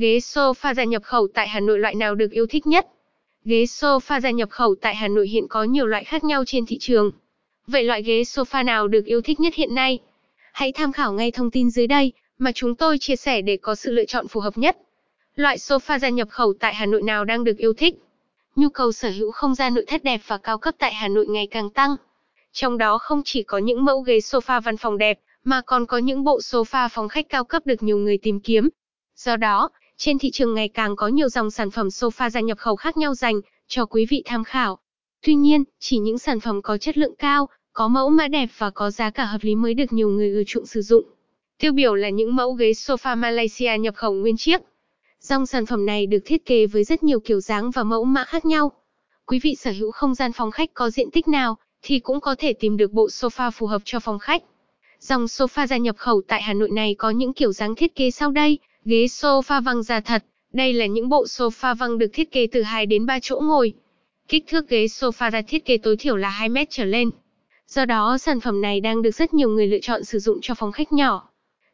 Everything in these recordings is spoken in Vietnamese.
Ghế sofa da nhập khẩu tại Hà Nội loại nào được yêu thích nhất? Ghế sofa da nhập khẩu tại Hà Nội hiện có nhiều loại khác nhau trên thị trường. Vậy loại ghế sofa nào được yêu thích nhất hiện nay? Hãy tham khảo ngay thông tin dưới đây mà chúng tôi chia sẻ để có sự lựa chọn phù hợp nhất. Loại sofa da nhập khẩu tại Hà Nội nào đang được yêu thích? Nhu cầu sở hữu không gian nội thất đẹp và cao cấp tại Hà Nội ngày càng tăng. Trong đó không chỉ có những mẫu ghế sofa văn phòng đẹp, mà còn có những bộ sofa phòng khách cao cấp được nhiều người tìm kiếm. Do đó, trên thị trường ngày càng có nhiều dòng sản phẩm sofa da nhập khẩu khác nhau dành cho quý vị tham khảo. Tuy nhiên, chỉ những sản phẩm có chất lượng cao, có mẫu mã đẹp và có giá cả hợp lý mới được nhiều người ưa chuộng sử dụng. Tiêu biểu là những mẫu ghế sofa Malaysia nhập khẩu nguyên chiếc. Dòng sản phẩm này được thiết kế với rất nhiều kiểu dáng và mẫu mã khác nhau. Quý vị sở hữu không gian phòng khách có diện tích nào thì cũng có thể tìm được bộ sofa phù hợp cho phòng khách. Dòng sofa da nhập khẩu tại Hà Nội này có những kiểu dáng thiết kế sau đây, ghế sofa văng ra thật. Đây là những bộ sofa văng được thiết kế từ 2 đến 3 chỗ ngồi. Kích thước ghế sofa ra thiết kế tối thiểu là 2 mét trở lên. Do đó, sản phẩm này đang được rất nhiều người lựa chọn sử dụng cho phòng khách nhỏ.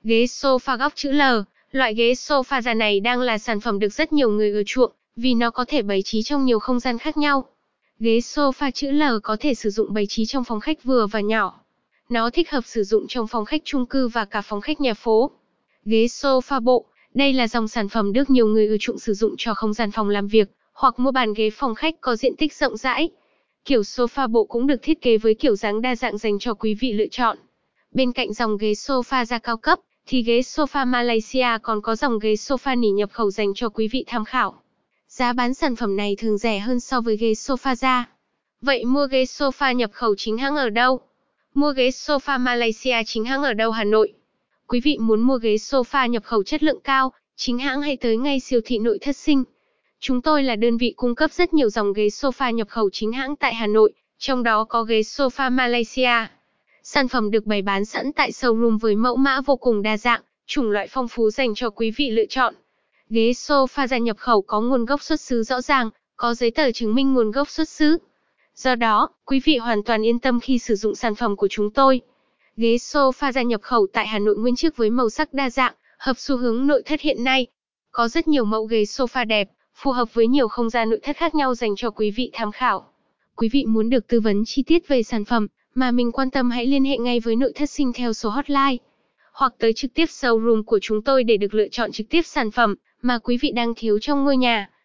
Ghế sofa góc chữ L, loại ghế sofa ra này đang là sản phẩm được rất nhiều người ưa chuộng, vì nó có thể bày trí trong nhiều không gian khác nhau. Ghế sofa chữ L có thể sử dụng bày trí trong phòng khách vừa và nhỏ. Nó thích hợp sử dụng trong phòng khách chung cư và cả phòng khách nhà phố. Ghế sofa bộ, đây là dòng sản phẩm được nhiều người ưa chuộng sử dụng cho không gian phòng làm việc, hoặc mua bàn ghế phòng khách có diện tích rộng rãi. Kiểu sofa bộ cũng được thiết kế với kiểu dáng đa dạng dành cho quý vị lựa chọn. Bên cạnh dòng ghế sofa da cao cấp, thì ghế sofa Malaysia còn có dòng ghế sofa nỉ nhập khẩu dành cho quý vị tham khảo. Giá bán sản phẩm này thường rẻ hơn so với ghế sofa da. Vậy mua ghế sofa nhập khẩu chính hãng ở đâu? Mua ghế sofa Malaysia chính hãng ở đâu Hà Nội? Quý vị muốn mua ghế sofa nhập khẩu chất lượng cao, chính hãng hay tới ngay siêu thị nội thất sinh? Chúng tôi là đơn vị cung cấp rất nhiều dòng ghế sofa nhập khẩu chính hãng tại Hà Nội, trong đó có ghế sofa Malaysia. Sản phẩm được bày bán sẵn tại showroom với mẫu mã vô cùng đa dạng, chủng loại phong phú dành cho quý vị lựa chọn. Ghế sofa ra nhập khẩu có nguồn gốc xuất xứ rõ ràng, có giấy tờ chứng minh nguồn gốc xuất xứ. Do đó, quý vị hoàn toàn yên tâm khi sử dụng sản phẩm của chúng tôi. Ghế sofa da nhập khẩu tại Hà Nội nguyên chiếc với màu sắc đa dạng, hợp xu hướng nội thất hiện nay. Có rất nhiều mẫu ghế sofa đẹp, phù hợp với nhiều không gian nội thất khác nhau dành cho quý vị tham khảo. Quý vị muốn được tư vấn chi tiết về sản phẩm mà mình quan tâm hãy liên hệ ngay với nội thất sinh theo số hotline hoặc tới trực tiếp showroom của chúng tôi để được lựa chọn trực tiếp sản phẩm mà quý vị đang thiếu trong ngôi nhà.